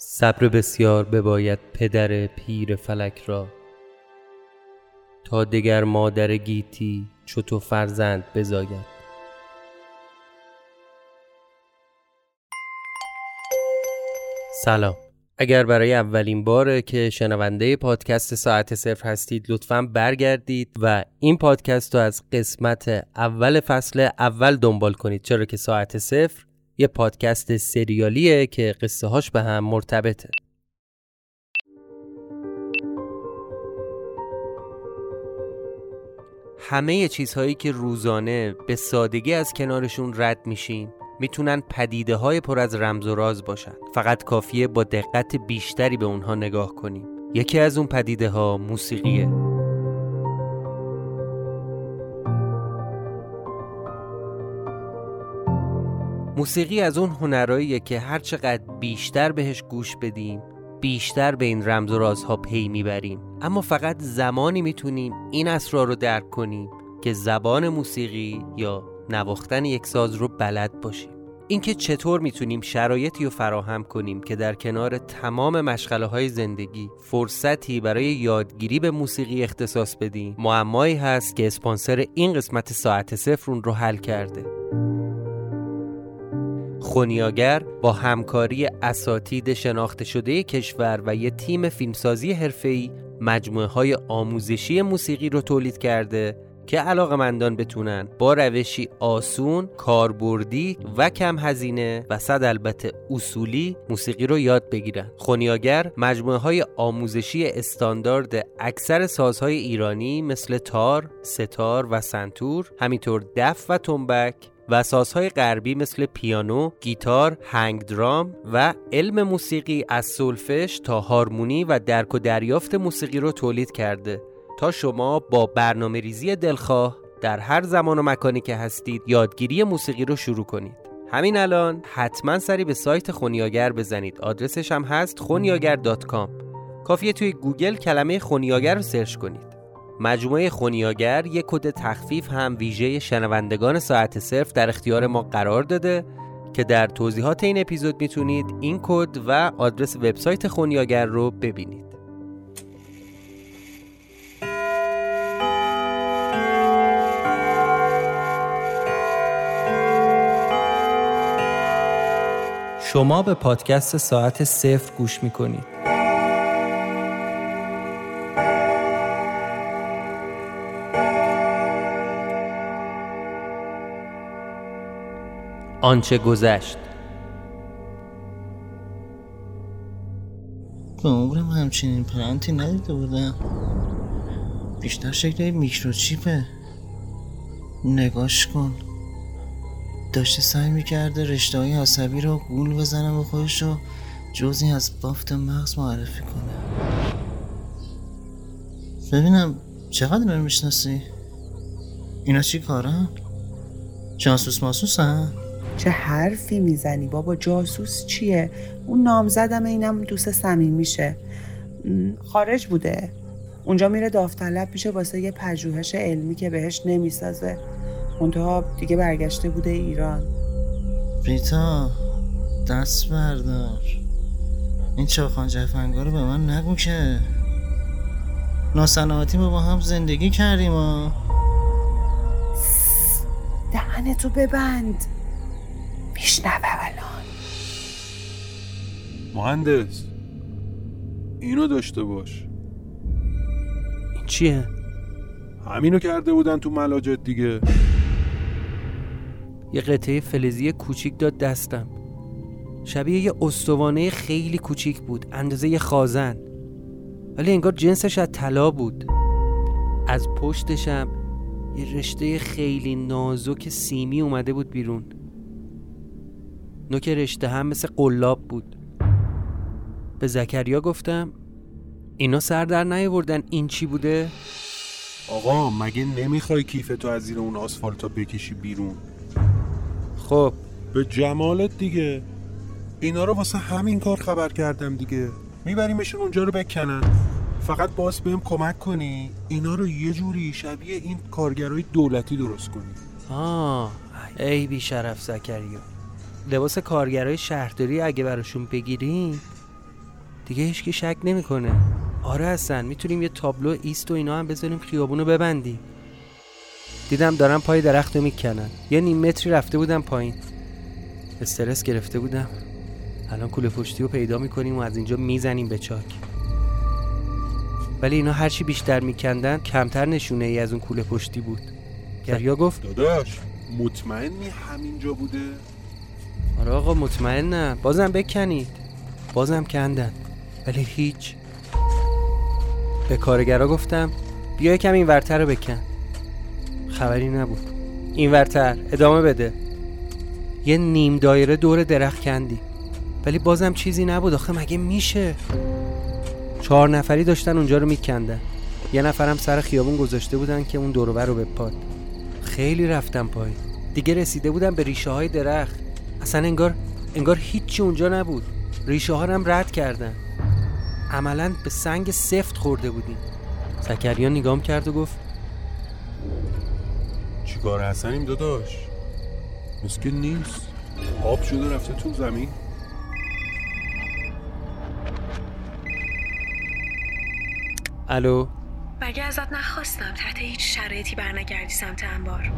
صبر بسیار بباید پدر پیر فلک را. تا دگر مادر گیتی چو تو فرزند بزاید. سلام. اگر برای اولین باره که شنونده پادکست ساعت صفر هستید لطفا برگردید و این پادکست رو از قسمت اول فصل اول دنبال کنید. چرا که ساعت صفر یه پادکست سریالیه که قصه هاش به هم مرتبطه. همه چیزهایی که روزانه به سادگی از کنارشون رد میشیم می‌تونن پدیده های پر از رمز و راز باشن. فقط کافیه با دقت بیشتری به اونها نگاه کنیم. یکی از اون پدیده ها موسیقیه. موسیقی از اون هنرهاییه که هر چقدر بیشتر بهش گوش بدیم بیشتر به این رمز و رازها پی می‌بریم. اما فقط زمانی می‌تونیم این اسرار رو درک کنیم که زبان موسیقی یا نواختن یک ساز رو بلد باشیم. اینکه چطور می‌تونیم شرایطی رو فراهم کنیم که در کنار تمام مشغله های زندگی فرصتی برای یادگیری به موسیقی اختصاص بدیم معمایی هست که اسپانسر این قسمت ساعت صفر رو حل کرده. خونیاگر با همکاری اساتید شناخته شده کشور و یه تیم فیلمسازی حرفه‌ای مجموعه های آموزشی موسیقی رو تولید کرده که علاقمندان بتونن با روشی آسون، کاربردی و کم هزینه و صد البته اصولی موسیقی رو یاد بگیرن. خونیاگر مجموعه های آموزشی استاندارد اکثر سازهای ایرانی مثل تار، ستار و سنتور، همینطور دف و تنبک و سازهای غربی مثل پیانو، گیتار، hang drum و علم موسیقی از سولفژ تا هارمونی و درک و دریافت موسیقی رو تولید کرده. تا شما با برنامه ریزی دلخواه در هر زمان و مکانی که هستید یادگیری موسیقی رو شروع کنید. همین الان حتما سری به سایت خونیاگر بزنید. آدرسش هم هست خونیاگر.com کافیه توی گوگل کلمه خونیاگر رو سرچ کنید. مجموعه خونیاگر یک کد تخفیف هم ویژه شنوندگان ساعت صرف در اختیار ما قرار داده که در توضیحات این اپیزود می‌تونید این کد و آدرس وبسایت خونیاگر رو ببینید شما به پادکست ساعت صفر گوش می کنید. آنچه گذشت به عمرم همچنین پرنتی ندیده بودم بیشتر شکل میکروچیپه نگاش کن داشته سعی می‌کرده رشته های عصبی رو گول بزنه و خودش رو جزی از بافت مغز معرفی کنه ببینم چقدر رو می‌شناسی؟ اینا چی کارن؟ جاسوس ماسوس هم؟ چه حرفی می‌زنی؟ بابا جاسوس چیه؟ اون نامزدم اینم دوست صمیم میشه. خارج بوده. اونجا میره داوطلب میشه واسه یه پژوهش علمی که بهش نمی‌سازه. منتها دیگه برگشته بوده ایران. ریتا دست بردار. این چاخان جفنگا رو به من نگو که. ناسناتی ما با هم زندگی کردیم ها. دهنتو ببند. میشنوه الان. مهندس اینو داشته باش. این چیه؟ همینو کرده بودن تو ملاجت دیگه. یه قطعه فلزی کوچیک داد دستم. شبیه یه استوانه خیلی کوچیک بود اندازه یه خازن. ولی انگار جنسش از طلا بود. از پشتشم یه رشته خیلی نازک سیمی اومده بود بیرون. نوک رشته هم مثل قلاب بود. به زکریا گفتم اینا سر در نیاوردن این چی بوده؟ آقا مگه نمی‌خوای کیفتو از زیر اون آسفالتا بکشی بیرون؟ خب. به جمالت دیگه. اینا رو واسه همین کار خبر کردم دیگه. میبریمشون اونجا رو بکنن. فقط باز بهم کمک کنی. اینا رو یه جوری شبیه این کارگرای دولتی درست کنی. آه ای بی شرف زکریا. لباس کارگرای شهرداری اگه براشون بگیریم دیگه هیچکی شک نمی‌کنه. آره هستن می‌تونیم یه تابلو ایست و اینا هم بذاریم خیابونو ببندیم. دیدم دارم پای درخت رو می‌کنن. یه نیم متری رفته بودم پایین. استرس گرفته بودم. الان کوله پشتی رو پیدا می‌کنیم و از اینجا می‌زنیم به چاک. ولی اینا هرچی بیشتر میکندن کمتر نشونه ای از اون کوله پشتی بود. گریا گفت داداش مطمئنی همینجا بوده؟ آره آقا مطمئنم. بازم بکنید. بازم کندن. ولی هیچ. به کارگرا گفتم بیا کم این ورتر رو بکن. خبری نبود. این ورتر ادامه بده. یه نیم دایره دور درخت کندی ولی بازم چیزی نبود. آخه مگه میشه؟ چهار نفری داشتن اونجا رو میکندن. یه نفرم سر خیابون گذاشته بودن که اون دوربر رو بپاد. خیلی رفتم پای دیگه رسیده بودم به ریشه های درخت. اصلا انگار انگار هیچی اونجا نبود. ریشه ها هم رد کردن. عملا به سنگ سفت خورده بودیم. زکریا نگام کرد و گفت چیکار حسنیم داداش؟ که نیست. آب شده رفته تو زمین. الو؟ مگه ازت نخواستم تحت هیچ شرایطی برنگردی سمت انبار.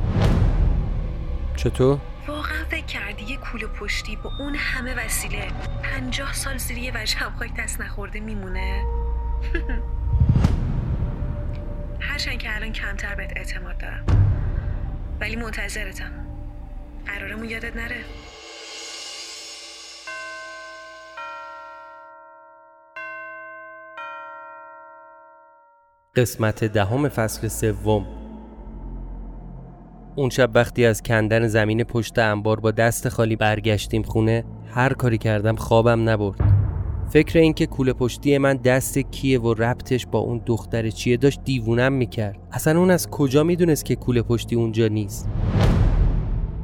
چطور؟ واقعا فکر کردی یه کوله پشتی با اون همه وسیله پنجاه سال زیر یه هم خاک دست نخورده میمونه؟ هرچند که الان کمتر بهت اعتماد دارم. ولی منتظرتم. قرارمون یادت نره. قسمت دهم فصل سوم. اون شب وقتی از کندن زمین پشت انبار با دست خالی برگشتیم خونه هر کاری کردم خوابم نبرد. فکر اینکه کوله پشتی من دست کیه و ربطش با اون دختر چیه داشت دیوونم می‌کرد. اصلا اون از کجا می‌دونست که کوله پشتی اونجا نیست؟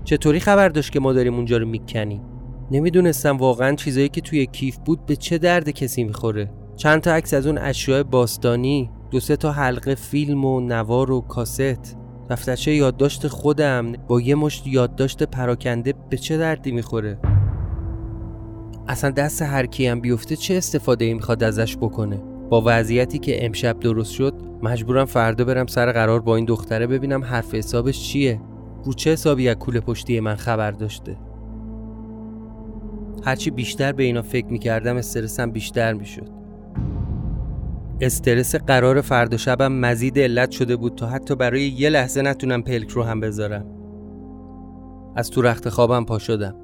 چطوری خبر داشت که ما داریم اونجا رو می‌کنیم؟ نمی‌دونستم واقعا چیزایی که توی کیف بود به چه درد کسی می‌خوره. چند تا عکس از اون اشیاء باستانی دو سه تا حلقه فیلم و نوار و کاست. دفترچه یادداشت خودم با یه مشت یادداشت پراکنده به چه دردی می‌خوره؟ اصلا دست هر کی هم بیفته چه استفاده ای می‌خواد ازش بکنه؟ با وضعیتی که امشب درست شد مجبورم فردا برم سر قرار با این دختره ببینم حرف حسابش چیه. رو چه حسابی از کوله پشتی من خبر داشته؟ هرچی بیشتر به اینا فکر می‌کردم استرسم بیشتر می‌شد. استرس قرار فردا شبم مزید علت شده بود تا حتی برای یه لحظه نتونم پلک رو هم بذارم. از تو رخت خوابم پا شدم.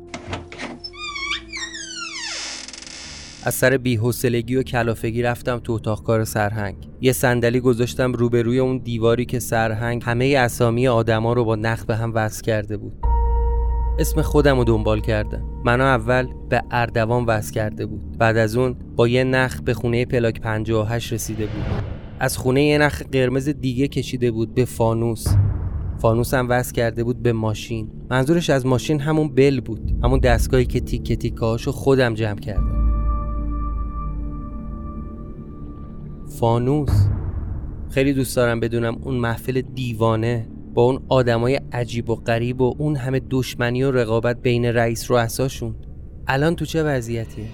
از سر بی‌حوصلگی و کلافگی رفتم تو اتاق کار سرهنگ. یه صندلی گذاشتم روبروی اون دیواری که سرهنگ همه اسامی آدما رو با نخ به هم وصل کرده بود. اسم خودم رو دنبال کردم منو اول به اردوان وصل کرده بود. بعد از اون با یه نخ به خونه پلاک 58 رسیده بود. از خونه یه نخ قرمز دیگه کشیده بود به فانوس. فانوس هم وصل کرده بود به ماشین. منظورش از ماشین همون بل بود. همون دستگاهی که تیکه تیکهاشو خودم جمع کردم. فانوس. خیلی دوست دارم بدونم اون محفل دیوانه با اون آدمای عجیب و غریب و اون همه دشمنی و رقابت بین رئیس رؤساشون الان تو چه وضعیتیه؟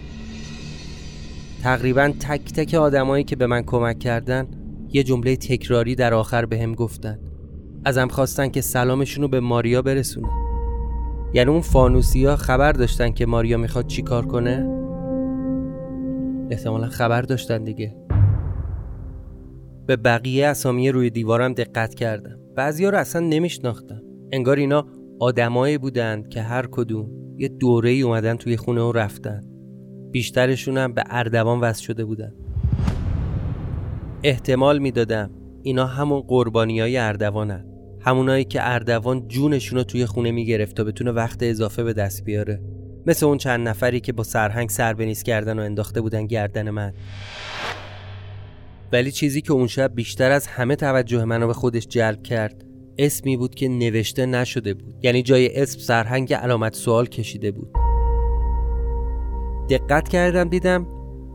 تقریبا تک تک آدمایی که به من کمک کردن یه جمله تکراری در آخر به هم گفتن. ازم خواستن که سلامشون رو به ماریا برسونه یعنی اون فانوسی ها خبر داشتن که ماریا می‌خواد چی کار کنه؟ احتمالا خبر داشتن دیگه. به بقیه اسامی روی دیوارم دقت کردم. بعضیا رو اصلا نمیشناختم انگار اینا آدمایی بودند که هر کدوم یه دوره ای اومدن توی خونه و رفتن. بیشترشون هم به اردوان وصل شده بودن. احتمال می‌دادم اینا همون قربانی های همونایی که اردوان جونشون رو توی خونه می‌گرفت تا بتونه وقت اضافه به دست بیاره. مثل اون چند نفری که با سرهنگ سر بنیز کردن و انداخته بودن گردن من. ولی چیزی که اون شب بیشتر از همه توجه منو به خودش جلب کرد اسمی بود که نوشته نشده بود. یعنی جای اسم سرهنگ علامت سوال کشیده بود. دقت کردم دیدم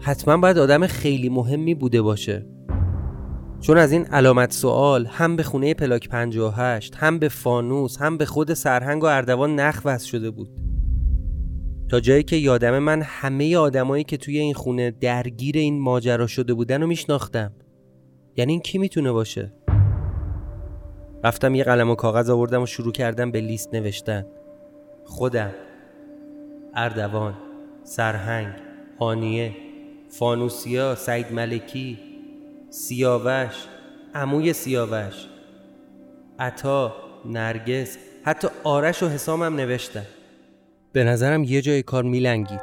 حتما باید آدم خیلی مهمی بوده باشه. چون از این علامت سوال هم به خونه پلاک 58 هم به فانوس هم به خود سرهنگ و اردوان نخ وصل شده بود. تا جایی که یادم من همه آدمایی که توی این خونه درگیر این ماجرا شده بودن رو میشناختم. یعنی این کی می‌تونه باشه؟ رفتم یه قلم و کاغذ آوردم و شروع کردم به لیست نوشتن. خودم اردوان سرهنگ هانیه فانوسیا سید ملکی سیاوش عموی سیاوش عطا نرگس حتی آرش و حسامم نوشتم به نظرم یه جای کار میلنگید.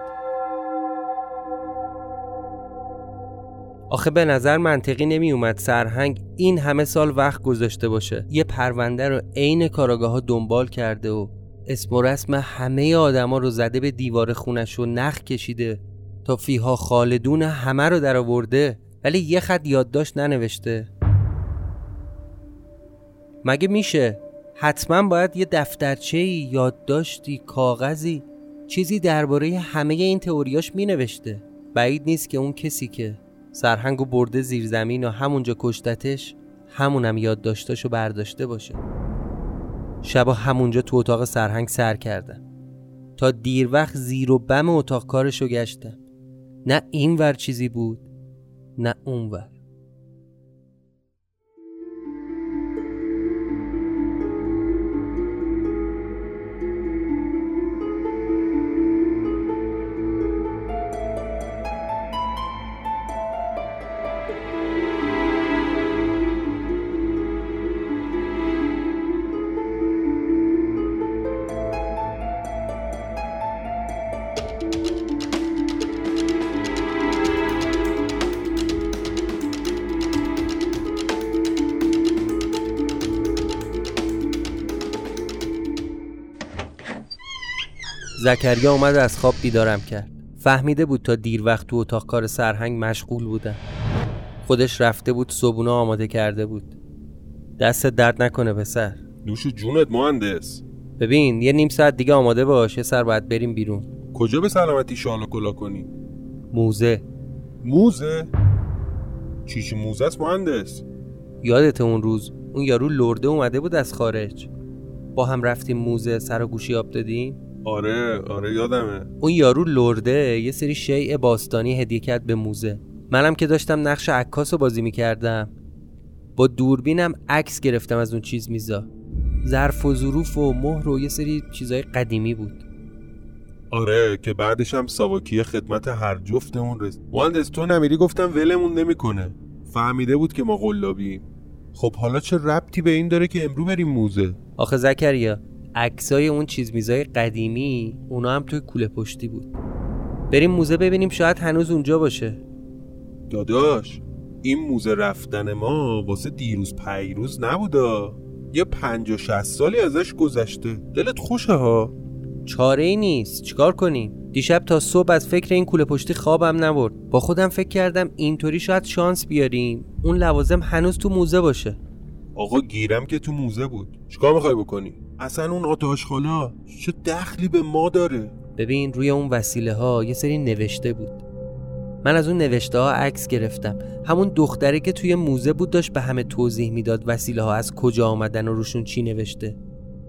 آخه به نظر منطقی نمی اومد سرهنگ این همه سال وقت گذاشته باشه. یه پرونده رو عین کاراگاه ها دنبال کرده و اسم و رسم همه آدما رو زده به دیوار خونش و نخ کشیده تا فیها خالدون همه رو در آورده. ولی یه خط یادداشت ننوشته. مگه میشه؟ حتما باید یه دفترچه یادداشتی کاغذی چیزی درباره همه این تئوریاش مینوشته. بعید نیست که اون کسی که سرهنگو برده زیر زمین و همونجا کشتتش همونم یادداشتاشو برداشته باشه. شبا همونجا تو اتاق سرهنگ سر کردم تا دیر وقت زیر و بم اتاق کارشو گشتم نه این ور چیزی بود نه اون زکریا اومد از خواب بیدارم کرد. فهمیده بود تا دیر وقت تو اتاق کار سرهنگ مشغول بودم. خودش رفته بود صبونه آماده کرده بود. دست درد نکنه پسر. نوش جونت مهندس. ببین یه نیم ساعت دیگه آماده باش یه سر باید بریم بیرون. کجا به سلامتی شال و کلا کنی؟ موزه. موزه؟ چی چی موزه است مهندس؟ یادت اون روز اون یارو لرده اومده بود از خارج. با هم رفتیم موزه سر و گوشی آب دادیم. آره آره یادمه. اون یارو لرده یه سری شیء باستانی هدیه کرد به موزه. منم که داشتم نقش عکاس رو بازی می‌کردم. با دوربینم عکس گرفتم از اون چیز میزا. ظرف و ظروف و مهر و یه سری چیزای قدیمی بود. آره که بعدش هم ساواکی خدمت هر جفتمون رسید مهندس تو نمیری گفتم ولمون نمی‌کنه. فهمیده بود که ما قلابیم. خب حالا چه ربطی به این داره که امرو بریم موزه؟ آخه زکریا عکسای اون چیز میزای قدیمی اونا هم توی کوله پشتی بود. بریم موزه ببینیم شاید هنوز اونجا باشه. داداش این موزه رفتن ما واسه دیروز پیروز نبودا. یه پنج و شست سالی ازش گذشته. دلت خوشه ها؟ چاره ای نیست. چیکار کنیم؟ دیشب تا صبح از فکر این کوله پشتی خوابم نبرد. با خودم فکر کردم اینطوری شاید شانس بیاریم. اون لوازم هنوز تو موزه باشه. آقا گیرم که تو موزه بود. چیکار می‌خوای بکنی؟ اصلا اون آتاش خالا چه دخلی به ما داره؟ ببین روی اون وسیله ها یه سری نوشته بود. من از اون نوشته ها عکس گرفتم. همون دختره که توی موزه بود داشت به همه توضیح می‌داد وسیله ها از کجا آمدن و روشون چی نوشته.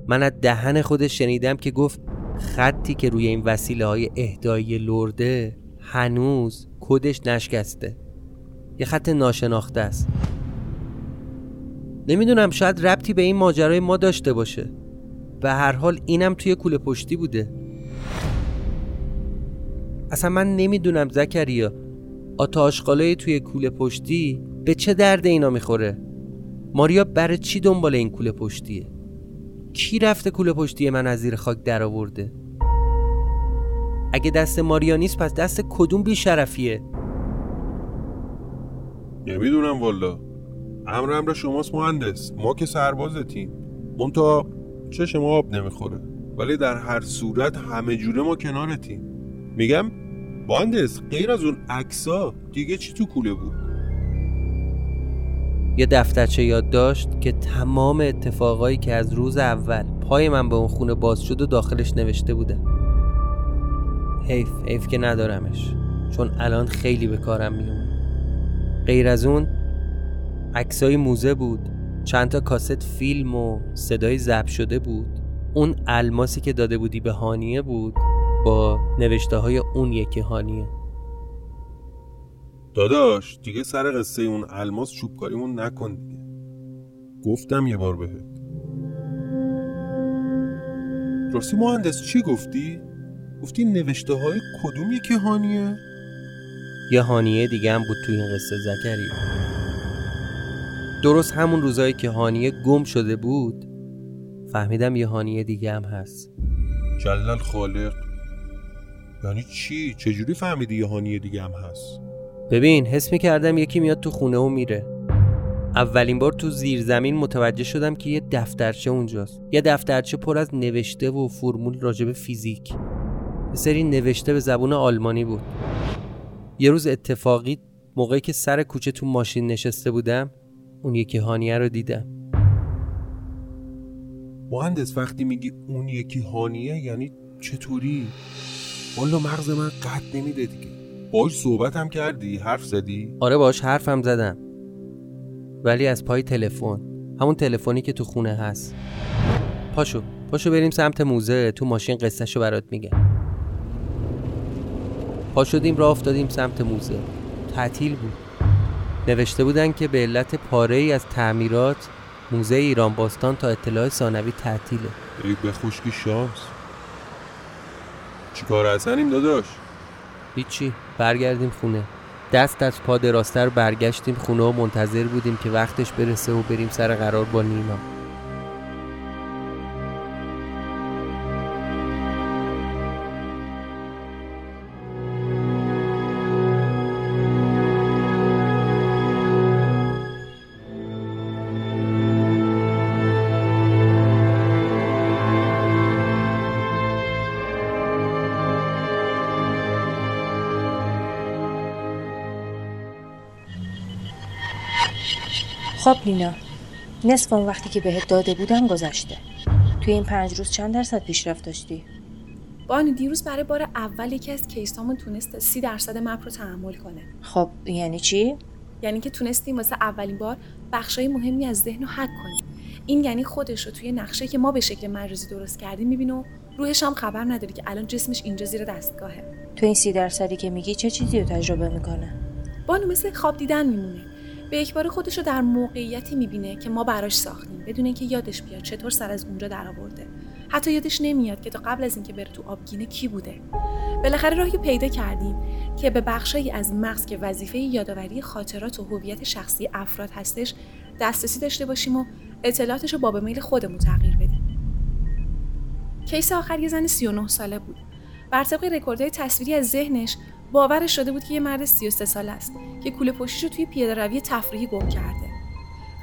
من از دهن خودش شنیدم که گفت خطی که روی این وسیله های اهدایی لرده هنوز کدش نشکسته. یه خط ناشناخته است. نمی‌دونم شاید ربطی به این ماجرای ما داشته باشه. به هر حال اینم توی کوله پشتی بوده. اصلا من نمی‌دونم زکریا آتاشقالای توی کوله پشتی به چه درد اینا می‌خوره؟ ماریا برای چی دنبال این کوله پشتیه؟ کی رفته کوله پشتی من از زیر خاک در آورده؟ اگه دست ماریا نیست پس دست کدوم بیشرفیه؟ نمی‌دونم والا. امر امر شماست مهندس. ما که سربازتیم. منتها چشم آب نمی‌خوره. ولی در هر صورت همه جوره ما کنارتیم. میگم مهندس غیر از اون عکسا دیگه چی تو کوله بود؟ یه دفترچه یاد داشت که تمام اتفاقایی که از روز اول پای من به اون خونه باز شد و داخلش نوشته بودم حیف حیف که ندارمش. چون الان خیلی به کارم میومد غیر از اون عکسای موزه بود چند تا کاست فیلم و صدای ضبط شده بود. اون الماسی که داده بودی به هانیه بود با نوشته های اون یکی هانیه. داداش دیگه سر قصه اون الماس چوبکاریمون نکن دیگه. گفتم یه بار بهت. راستی مهندس چی گفتی؟ گفتی نوشته های کدوم یکی هانیه؟ یه هانیه دیگه هم بود تو این قصه زکری درست همون روزایی که هانیه گم شده بود فهمیدم یه هانیه دیگه هم هست. جلل خالق یعنی چی؟ چجوری فهمیدی یه هانیه دیگه هم هست؟ ببین حس می کردم یکی میاد تو خونه و میره. اولین بار تو زیر زمین متوجه شدم که یه دفترچه اونجاست. یه دفترچه پر از نوشته و فرمول راجب فیزیک. یه سری نوشته به زبون آلمانی بود. یه روز اتفاقی موقعی که سر کوچه تو ماشین نشسته بودم اون یکی هانیه رو دیدم مهندس وقتی میگی اون یکی هانیه یعنی چطوری؟ والا مغز من قد نمیده دیگه باش صحبت هم کردی؟ حرف زدی؟ آره باش حرفم زدم ولی از پای تلفن همون تلفنی که تو خونه هست پاشو پاشو بریم سمت موزه تو ماشین قصهشو برات میگم پا شدیم راه افتادیم سمت موزه تعطیل بود نوشته بودن که به علت پاره ای از تعمیرات موزه ایران باستان تا اطلاع ثانوی تعطیله. ای به خشکی شانس. چیکار هستنیم داداش؟ هیچی برگردیم خونه. دست از پا درازتر برگشتیم خونه و منتظر بودیم که وقتش برسه و بریم سر قرار با نینا خب لینا نصف اون وقتی که بهت داده بودم گذشته توی این پنج روز چند درصد پیشرفت داشتی؟ بانو دیروز برای بار اول یکی از کیسامون تونست سی درصد مپ رو تحمل کنه خب یعنی چی؟ یعنی که تونستیم واسه اولین بار بخشای مهمی از ذهن رو حک کنیم این یعنی خودش رو توی نقشه که ما به شکل مجازی درست کردیم می‌بینه و روحش هم خبر نداره که الان جسمش اینجا زیر دستگاهه تو این سی درصدی که میگی چه چیزی رو تجربه می‌کنه؟ بانو مثل خواب دیدن میمونه به یک بار خودش رو در موقعیتی می‌بینه که ما براش ساختیم بدون اینکه یادش بیاد چطور سر از اونجا درآورده. حتی یادش نمیاد که تا قبل از اینکه بره تو آبگینه کی بوده. بالاخره راهی پیدا کردیم که به بخشایی از مغز که وظیفه یادآوری خاطرات و هویت شخصی افراد هستش دسترسی داشته باشیم و اطلاعاتش رو با به میل خودمون تغییر بدیم. کیس آخر یه زن 39 ساله بود. بر طبق رکوردهای تصویری از ذهنش باورش شده بود که یه مرد 33 ساله است که کوله پشتیش رو توی پیاده روی تفریحی گم کرده.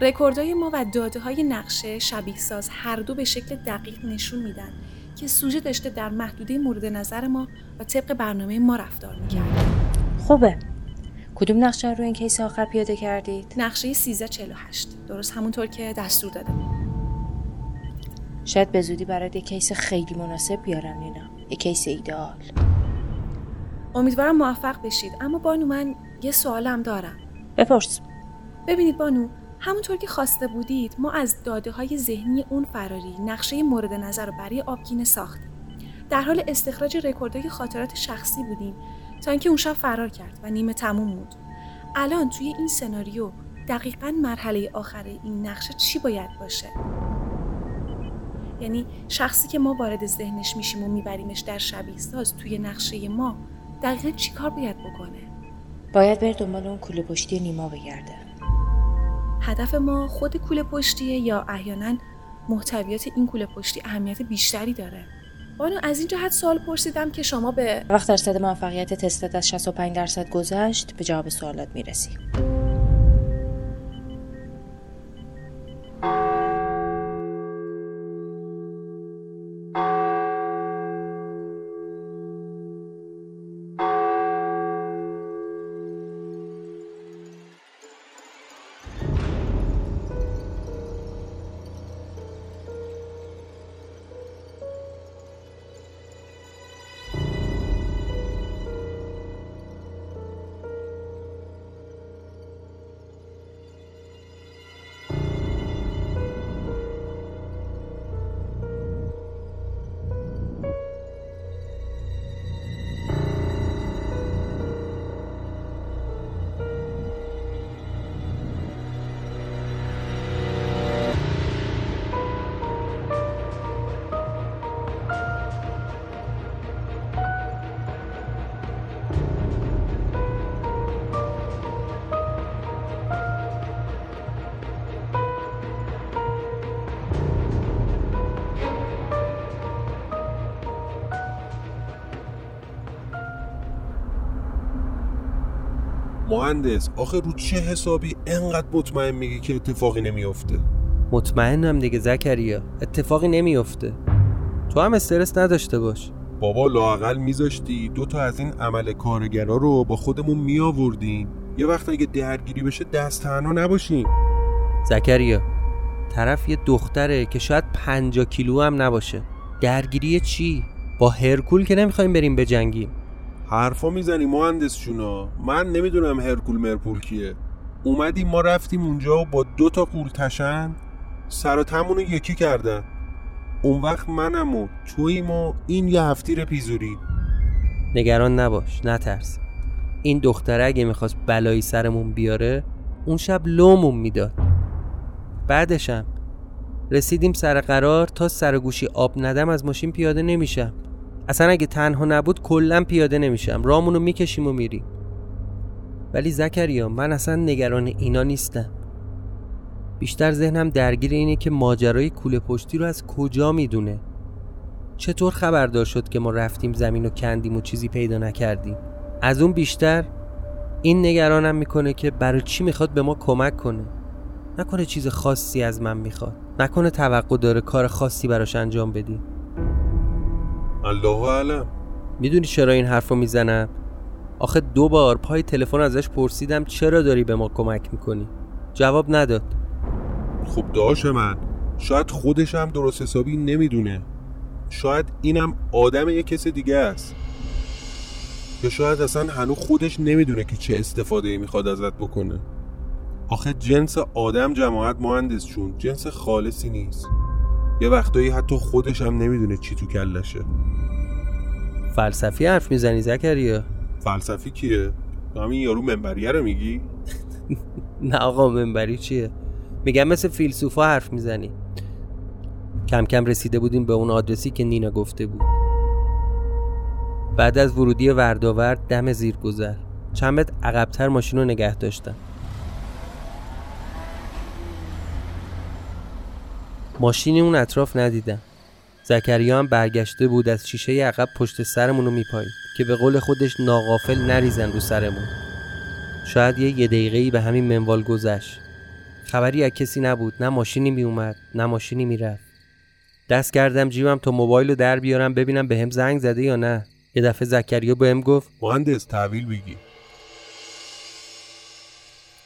رکوردهای ما و داده های نقشه شبیه ساز هر دو به شکل دقیق نشون میدن که سوژه داشته در محدوده مورد نظر ما و طبق برنامه ما رفتار می‌کرده. خوبه کدوم نقشه رو این case آخر پیاده کردید؟ نقشه 1348 درست همونطور که دستور داده. شاید به زودی برات یه case خیلی مناسب بیارم لینا یه case ایدئال امیدوارم موفق بشید. اما بانو من یه سوالم دارم. بپرس. ببینید بانو همونطور که خواسته بودید ما از داده های ذهنی اون فراری نقشه مورد نظر رو برای آبگینه ساختیم. در حال استخراج رکوردهای خاطرات شخصی بودیم تا اینکه اون شب فرار کرد و نیمه تموم بود. الان توی این سناریو دقیقا مرحله آخر این نقشه چی باید باشه؟ یعنی شخصی که ما وارد ذهنش میشیم و میبریمش در شبیه ساز توی نقشه ما دقیقا چی کار باید بکنه؟ باید بر دنبال اون کوله پشتی نیما بگرده. هدف ما خود کوله پشتیه یا احیانا محتویات این کوله پشتی اهمیت بیشتری داره. بانو از این جهت سوال پرسیدم که شما به وقت درصد موفقیت تستت از 65 درصد گذشت به جواب سوالات می‌رسی مهندس آخه رو چه حسابی انقدر مطمئن میگی که اتفاقی نمیافته؟ مطمئنم دیگه زکریا اتفاقی نمیافته. تو هم استرس نداشته باش. بابا لاقل میذاشتی دو تا از این عمل کارگرا رو با خودمون میآوردیم. یه وقت اگه درگیری بشه دست تنها نباشیم. زکریا طرف یه دختره که شاید پنجا کیلو هم نباشه. درگیری چی؟ با هرکول که نمی‌خوایم بریم بجنگیم. حرفا می‌زنی مهندس جونا من نمی‌دونم هرکول مرپول کیه. اومدیم ما رفتیم اونجا و با دو تا قول تشن سر و تمونو یکی کردن. اون وقت منم و توییم و این یه هفتیر پیزوری. نگران نباش نترس. این دختره اگه می‌خواست بلایی سرمون بیاره اون شب لومون می‌داد. بعدشم رسیدیم سر قرار تا سر گوشی آب ندم از ماشین پیاده نمیشم. اصلا اگه تنها نبود کلا پیاده نمیشم. رامونو می‌کشیم و میریم. ولی زکریا من اصلا نگران اینا نیستم. بیشتر ذهنم درگیر اینه که ماجرای کوله پشتی رو از کجا می‌دونه. چطور خبردار شد که ما رفتیم زمین و کندیم و چیزی پیدا نکردیم؟ از اون بیشتر این نگرانم می‌کنه که برای چی می‌خواد به ما کمک کنه. نکنه چیز خاصی از من می‌خواد. نکنه توقع داره کار خاصی براش انجام بدی الله علم می‌دونی چرا این حرف رو می‌زنم؟ آخه دو بار پای تلفن ازش پرسیدم چرا داری به ما کمک می‌کنی. جواب نداد. خب داش من شاید خودش هم درست حسابی نمی‌دونه. شاید اینم آدم یه کس دیگه است. یا شاید اصلا هنو خودش نمی‌دونه که چه استفاده ای می‌خواد ازت بکنه. آخه جنس آدم جماعت مهندس چون جنس خالصی نیست. یه وقتایی حتی خودش هم نمی‌دونه چی تو کلشه. فلسفی حرف می‌زنی زکریا؟ فلسفی کیه؟ تو همین یارو منبریه رو میگی؟ نه آقا منبری چیه؟ میگم مثل فیلسوفا حرف می‌زنی. کم کم رسیده بودیم به اون آدرسی که نینا گفته بود. بعد از ورودی ورداورد دم زیر گذر چند متر عقبتر ماشین رو نگه داشتم. ماشینی اون اطراف ندیدم. زکریا هم برگشته بود از شیشه عقب پشت سرمون رو میپایید که به قول خودش ناغافل نریزن رو سرمون. شاید یه یه دقیقه به همین منوال گذشت. خبری از کسی نبود. نه ماشینی میومد نه ماشینی می‌رفت. دست کردم جیبم تا موبایل رو در بیارم ببینم به هم زنگ زده یا نه. یه دفعه زکریا بهم گفت مهندس تحویل بگی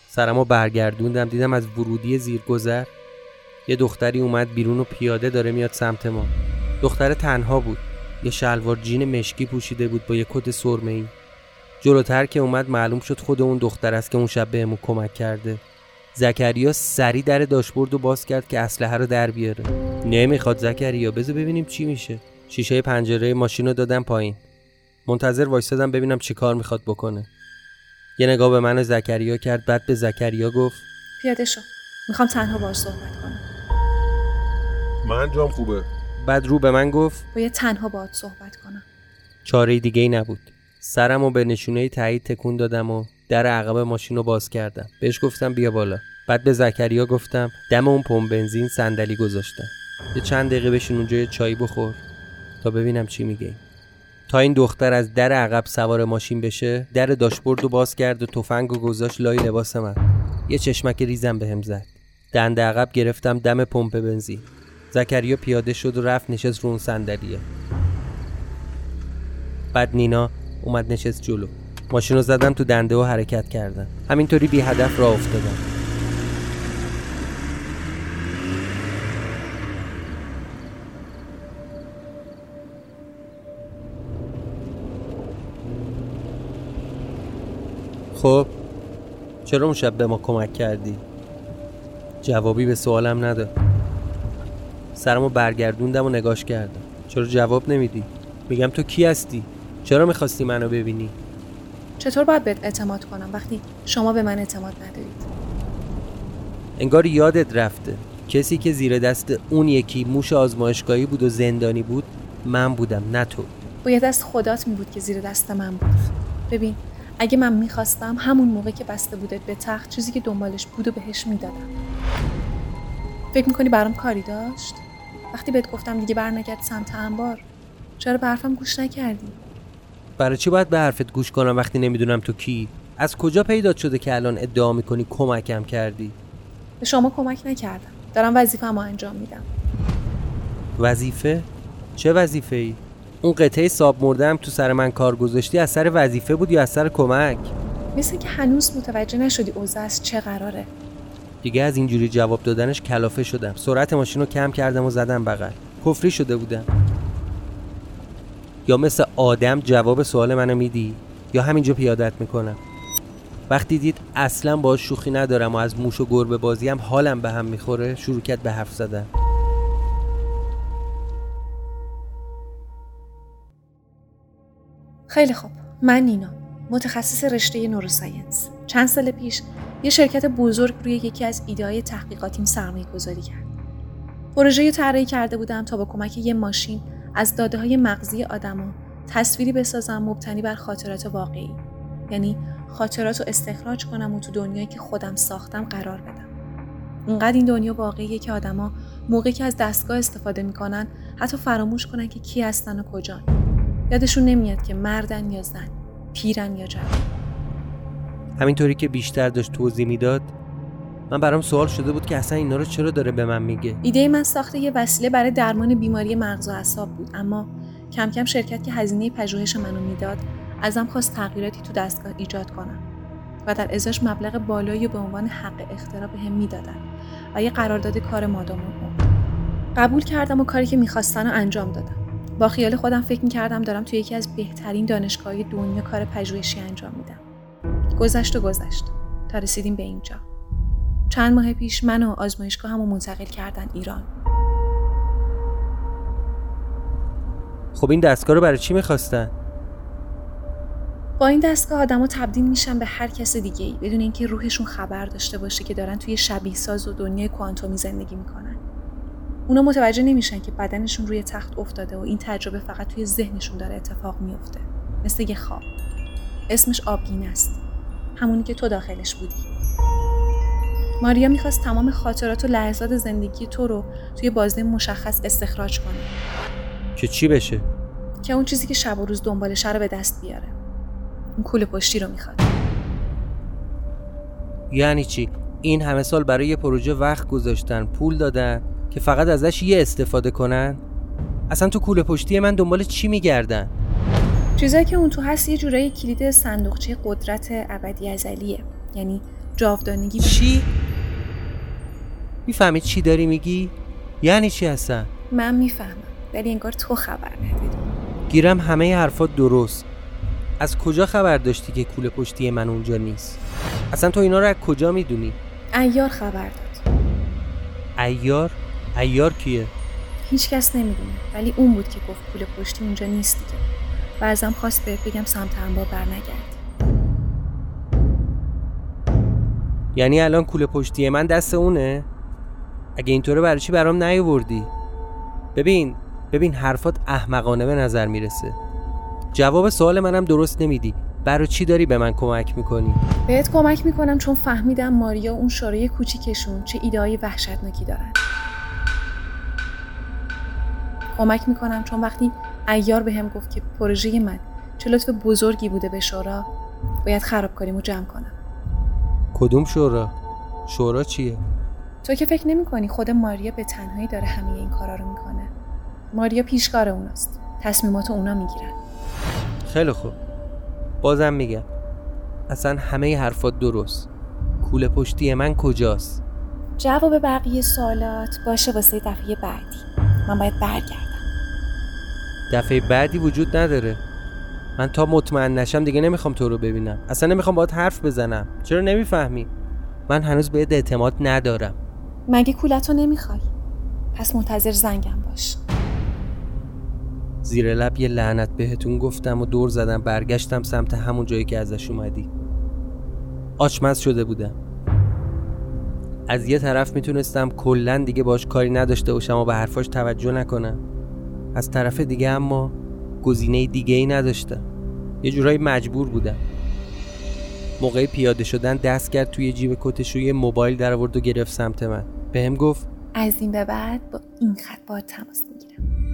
سرمو برگردوندم دیدم از ورودی زیرگذر یه دختری اومد بیرون و پیاده داره میاد سمت ما. دختر تنها بود. یه شلوار جین مشکی پوشیده بود با یه کت سرمه ای. جلوتر که اومد معلوم شد خود اون دختر است که اون شب بهمون کمک کرده. زکریا سری در داشبورد رو باز کرد که اسلحه رو در بیاره. نمی‌خواد زکریا. بذار ببینیم چی میشه. شیشه پنجره ماشین رو دادم پایین. منتظر وایستادم ببینم چی کار می‌خواد بکنه. یه نگاه به من و زکریا کرد. بعد به زکریا گفت پیاده شو. می‌خوام تنها باهاش صحبت کنم. من جام خوبه. بعد رو به من گفت باید تنها باهات صحبت کنم. چاره دیگه ای نبود. سرم و به نشونه تایید تکون دادم و در عقب ماشین رو باز کردم. بهش گفتم بیا بالا. بعد به زکریا گفتم دم اون پمپ بنزین صندلی گذاشتم. یه چند دقیقه بشین اونجا یه چای بخور تا ببینم چی میگه. تا این دختر از در عقب سوار ماشین بشه در داشبورد رو باز کرد و تفنگ و گذاشت لای لباس من. یه چشمک ریزم بهم زد. دند عقب گرفتم دم پمپ بنزین. زکریا پیاده شد و رفت نشست رو اون صندلیه. بعد نینا اومد نشست جلو. ماشین رو زدم تو دنده و حرکت کردم همینطوری بی هدف راه افتادم خب چرا اون شب به ما کمک کردی؟ جوابی به سوالم نداد سرمو برگردوندم و نگاش کردم. چرا جواب نمیدی؟ میگم تو کی هستی؟ چرا می‌خواستی منو ببینی؟ چطور باید بهت اعتماد کنم وقتی شما به من اعتماد ندارید؟ انگار یادت رفته. کسی که زیر دست اون یکی موش آزمایشگاهی بود و زندانی بود من بودم نه تو. باید از خدات می بود که زیر دست من بود. ببین اگه من می‌خواستم همون موقع که بسته بودت به تخت چیزی که دنبالش بود و بهش می‌دادم. فکر می‌کنی برام کاری داشت؟ وقتی بهت گفتم دیگه برنگرد سمت انبار چرا به حرفم گوش نکردی؟ برای چی باید به حرفت گوش کنم وقتی نمی‌دونم تو کی؟ از کجا پیدا شده که الان ادعا می‌کنی کمکم کردی؟ به شما کمک نکردم. دارم وظیفه ما انجام میدم. وظیفه؟ چه وظیفه ای اون قطعه ساب مردم تو سر من کار گذاشتی از سر وظیفه بود یا از سر کمک؟ مثل که هنوز متوجه نشدی اوضاع از چه قراره. دیگه از اینجوری جواب دادنش کلافه شدم. سرعت ماشین رو کم کردم و زدم بغل. کفری شده بودم. یا مثل آدم جواب سوال منو میدی یا همینجا پیادت می‌کنم. وقتی دید اصلا باش شوخی ندارم و از موش و گربه بازیم حالم به هم می‌خوره شروع کرد به حرف زدن. خیلی خوب. من نینا متخصص رشته نوروساینس. چند سال پیش یه شرکت بزرگ روی یکی از ایده تحقیقاتیم سرمایه گذاری کرد. پروژه طراحی کرده بودم تا با کمک یه ماشین از داده های مغزی آدما تصویری بسازم مبتنی بر خاطرات واقعی. یعنی خاطرات رو استخراج کنم و تو دنیایی که خودم ساختم قرار بدم. اونقدر این دنیا واقعیه که آدما موقعی که از دستگاه استفاده می‌کنن حتی فراموش کنن که کی هستن و کجان. یادشون نمیاد که مردن یا زن پیرن یا جوان. همینطوری که بیشتر داشت توضیح می‌داد من برام سوال شده بود که اصلا اینا رو چرا داره به من میگه؟ ایده من ساخته یه وسیله برای درمان بیماری مغز و اعصاب بود اما کم کم شرکت که هزینه پژوهش منو می‌داد ازم خواست تغییراتی تو دستگاه ایجاد کنم و در ازاش مبلغ بالایی به عنوان حق اختراع به هم می‌دادن و یه قرارداد کار مادام قبول کردم و کاری که می‌خواستن رو انجام دادم. با خیال خودم فکر می‌کردم دارم توی یکی از بهترین دانشگاه دنیا کار پژوهشی انجام میدم. گذشت و گذشت تا رسیدیم به اینجا چند ماه پیش من و آزمایشگاه همو منتقل کردن ایران خب این دستگاه رو برای چی می‌خواستن؟ با این دستگاه آدما تبدیل میشن به هر کس دیگه ای بدون اینکه روحشون خبر داشته باشه که دارن توی شبیه ساز و دنیای کوانتومی زندگی می‌کنن. اونا متوجه نمیشن که بدنشون روی تخت افتاده و این تجربه فقط توی ذهنشون داره اتفاق میفته. مثل یه خواب. اسمش آبگین است. همونی که تو داخلش بودی. ماریا می‌خواست تمام خاطرات و لحظات زندگی تو رو توی بازه مشخص استخراج کنه. که چی بشه؟ که اون چیزی که شب و روز دنبالش رو به دست بیاره. اون کوله پشتی رو می‌خواد یعنی چی این همه سال برای یه پروژه وقت گذاشتن پول دادن که فقط ازش یه استفاده کنن اصلا تو کوله پشتی من دنبال چی میگردن چیزایی که اون تو هست یه جورایی کلید صندوقچه قدرت ابدی ازلیه. یعنی جاودانگی چی؟ می‌فهمی چی داری میگی؟ یعنی چی هستن؟ من می‌فهمم ولی انگار تو خبر نداری. گیرم همه حرفات درست. از کجا خبر داشتی که کوله پشتی من اونجا نیست؟ اصلا تو اینا رو از کجا می‌دونی؟ ایار خبر داد. ایار؟ ایار کیه؟ هیچ کس نمی‌دونه ولی اون بود که گفت کوله پشتی اونجا نیست دیگه. و ازم خواست بهت بگم سمت انبار برنگرد. یعنی الان کوله پشتی من دست اونه؟ اگه اینطوره برای چی برام نیاوردی؟ ببین ببین حرفات احمقانه به نظر می‌رسه. جواب سوال منم درست نمیدی. برای چی داری به من کمک می‌کنی؟ بهت کمک می‌کنم چون فهمیدم ماریا اون شورای کوچیکشون چه ایدههای وحشتناکی دارن. کمک می‌کنم چون وقتی ایار به هم گفت که پروژه من چه لطف بزرگی بوده به شورا باید خرابکاریمو جمع کنم. کدوم شورا؟ شورا چیه؟ تو که فکر نمی کنی خود ماریا به تنهایی داره همه این کارا رو می‌کنه. ماریا پیشکار اوناست. تصمیمات اونا می‌گیرن. خیلی خوب. بازم میگم. اصلا همه حرفات درست. کوله پشتی من کجاست؟ جواب بقیه سوالات باشه واسه دفعه بعدی. من باید برگردم. دفعه بعدی وجود نداره. من تا مطمئن نشم دیگه نمی‌خوام تو رو ببینم. اصلا نمی‌خوام باید حرف بزنم. چرا نمی‌فهمی؟ من هنوز بهت اعتماد ندارم. مگه کولتو نمی‌خوای؟ پس منتظر زنگم باش. زیر لب یه لعنت بهتون گفتم و دور زدم برگشتم سمت همون جایی که ازش اومدی. آچمز شده بودم. از یه طرف می‌تونستم کلا دیگه باش کاری نداشته باشم و به حرفاش توجه نکنم. از طرف دیگه اما گزینه دیگه ای نداشتم. یه جورایی مجبور بودم. موقع پیاده شدن دست کرد توی جیب کتش رو یه موبایل در آورد و گرفت سمت من. بهم گفت از این به بعد با این خط با تماس می‌گیرم.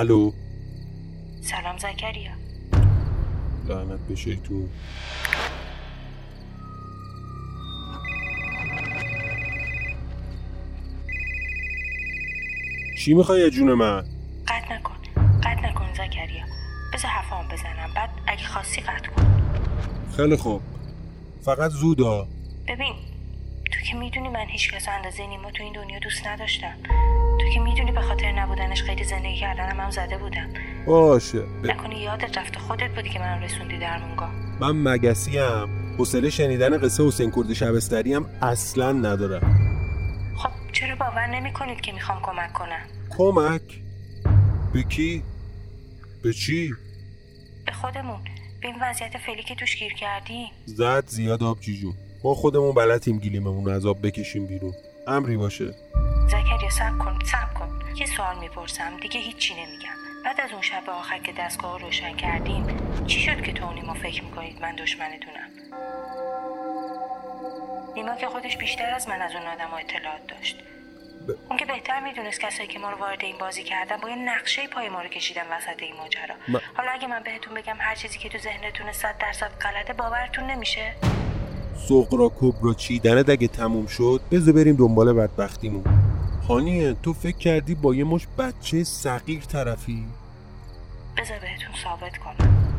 الو. سلام زکریا. لعنت به شیطون. چی می‌خوای جون من؟ قطع نکن. قطع نکن زکریا. بذار حرفام بزنم. بعد اگه خواستی قطع کن. خیلی خوب. فقط زودا. ببین تو که می‌دونی من هیچ کس اندازه نیما تو این دنیا دوست نداشتم. تو که می‌دونی به خاطر نبودنش خیلی زندگی کردنم هم زده بودم. باشه. ب- نکنی یادت رفته خودت بودی که من رسوندی درمونگاه من مگسیم. حوصله شنیدن قصه حسین کرد شبستری هم اصلا ندارم. خب چرا باور نمی کنید که می‌خوام کمک کنم؟ کمک؟ به کی؟ به چی؟ به خودمون. به این وضعیت فعلی که توش گیر کردی زد زیاد آب جیجون ما خودمون بلدیم گلیممون رو از آب بکشیم بیرون. امری باشه. زکریا سب کن سب کن. یه سوال می‌پرسم. دیگه هیچی نمیگم. بعد از اون شب آخر که دستگاه رو روشن کردیم چی شد که تو نیما فکر می‌کنید من دشمنتونم؟ نیما که خودش بیشتر از من از اون آدم اطلاعات داشت. ب- اون که بهتر می‌دونست کسایی که ما رو وارد این بازی کردن با یه نقشه پای ما رو کشیدن وسط این ماجرا. من- حالا اگه من بهتون بگم هر چیزی که تو ذهنتونه صد درصد غلطه باورتون نمیشه؟ سقرا کبرا چیدنت اگه تموم شد بذار بریم دنبال بدبختیمون. خانیه تو فکر کردی با یه مش بچه صغیر طرفی؟ بذار بهتون ثابت کنم.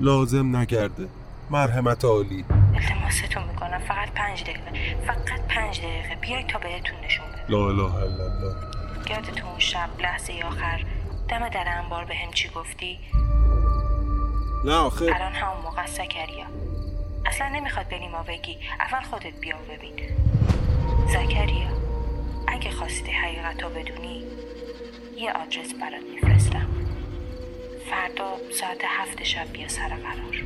لازم نکرده مرحمت عالی. التماستون می‌کنم. فقط پنج دقیقه. فقط پنج دقیقه. بیاید تا بهتون نشون بدم. لا اله الا الله. یادتون اون شب لحظه آخر. دم در انبار به هم چی گفتی؟ نه آخه. الان همون موقع است زکریا. اصلا نمی‌خواد نیما بگی. اول خودت بیا و ببین. زکریا. اگه خواستی حقیقت رو بدونی یه آدرس برات میفرستم. فردا ساعت هفت شب بیا سر قرار.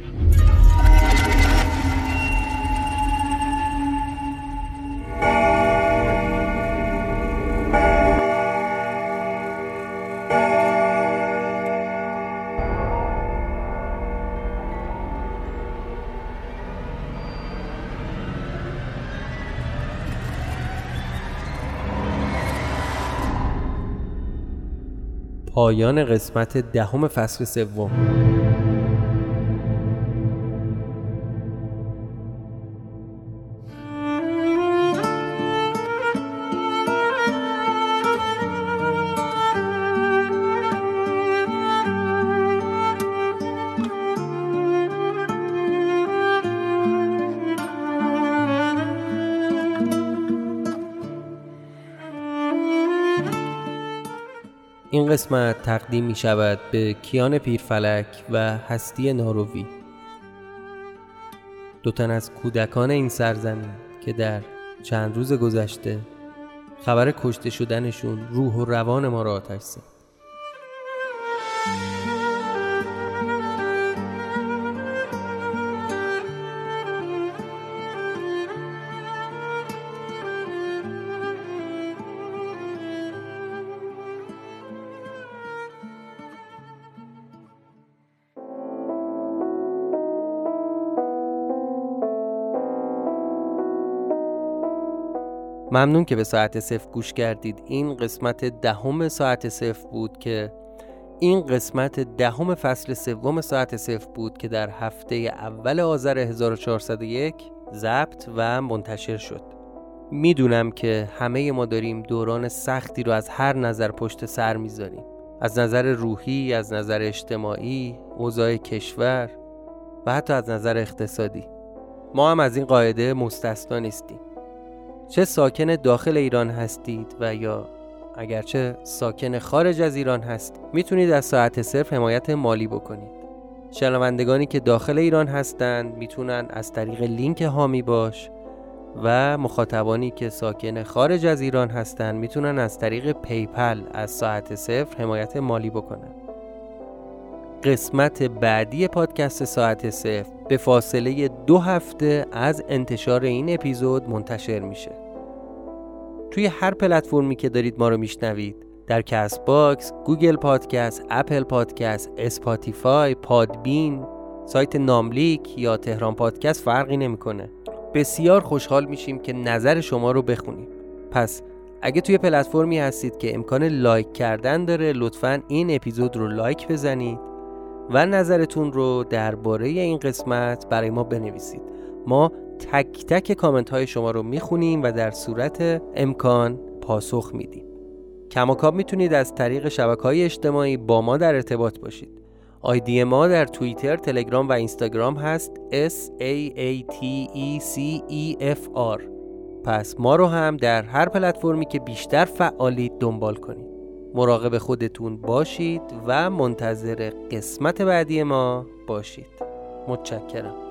پایان قسمت دهم فصل سوم. این قسمت تقدیم می شود به کیان پیرفلک و هستی ناروی. دو تن از کودکان این سرزمین که در چند روز گذشته خبر کشته شدنشون روح و روان ما را آتش زد. ممنون که به ساعت صفر گوش کردید. این قسمت دهم ساعت صفر بود که این قسمت دهم فصل سوم ساعت صفر بود که در هفته اول آذر 1401 ضبط و منتشر شد. می‌دونم که همه ما داریم دوران سختی رو از هر نظر پشت سر می‌ذاریم. از نظر روحی، از نظر اجتماعی، اوضاع کشور و حتی از نظر اقتصادی. ما هم از این قاعده مستثنا نیستیم. چه ساکن داخل ایران هستید و یا اگرچه ساکن خارج از ایران هست می‌تونید از ساعت صفر حمایت مالی بکنید. شنوندگانی که داخل ایران هستند می‌تونن از طریق لینک حامی باش و مخاطبانی که ساکن خارج از ایران هستند می‌تونن از طریق PayPal از ساعت صفر حمایت مالی بکنن. قسمت بعدی پادکست ساعت صفر به فاصله دو هفته از انتشار این اپیزود منتشر میشه توی هر پلتفرمی که دارید ما رو میشنوید در Castbox، Google Podcast، Apple Podcast، Spotify، Podbean، سایت ناملیک یا تهران پادکست فرقی نمی‌کنه. بسیار خوشحال میشیم که نظر شما رو بخونیم. پس اگه توی پلتفرمی هستید که امکان لایک کردن داره لطفا این اپیزود رو لایک بزنید و نظرتون رو درباره این قسمت برای ما بنویسید. ما تک تک کامنت های شما رو می‌خونیم و در صورت امکان پاسخ میدیم. کماکاب می‌تونید از طریق شبکه های اجتماعی با ما در ارتباط باشید. آیدی ما در توییتر، تلگرام و اینستاگرام هست S A A T E C E F R. پس ما رو هم در هر پلتفرمی که بیشتر فعالید دنبال کنید. مراقب خودتون باشید و منتظر قسمت بعدی ما باشید. متشکرم.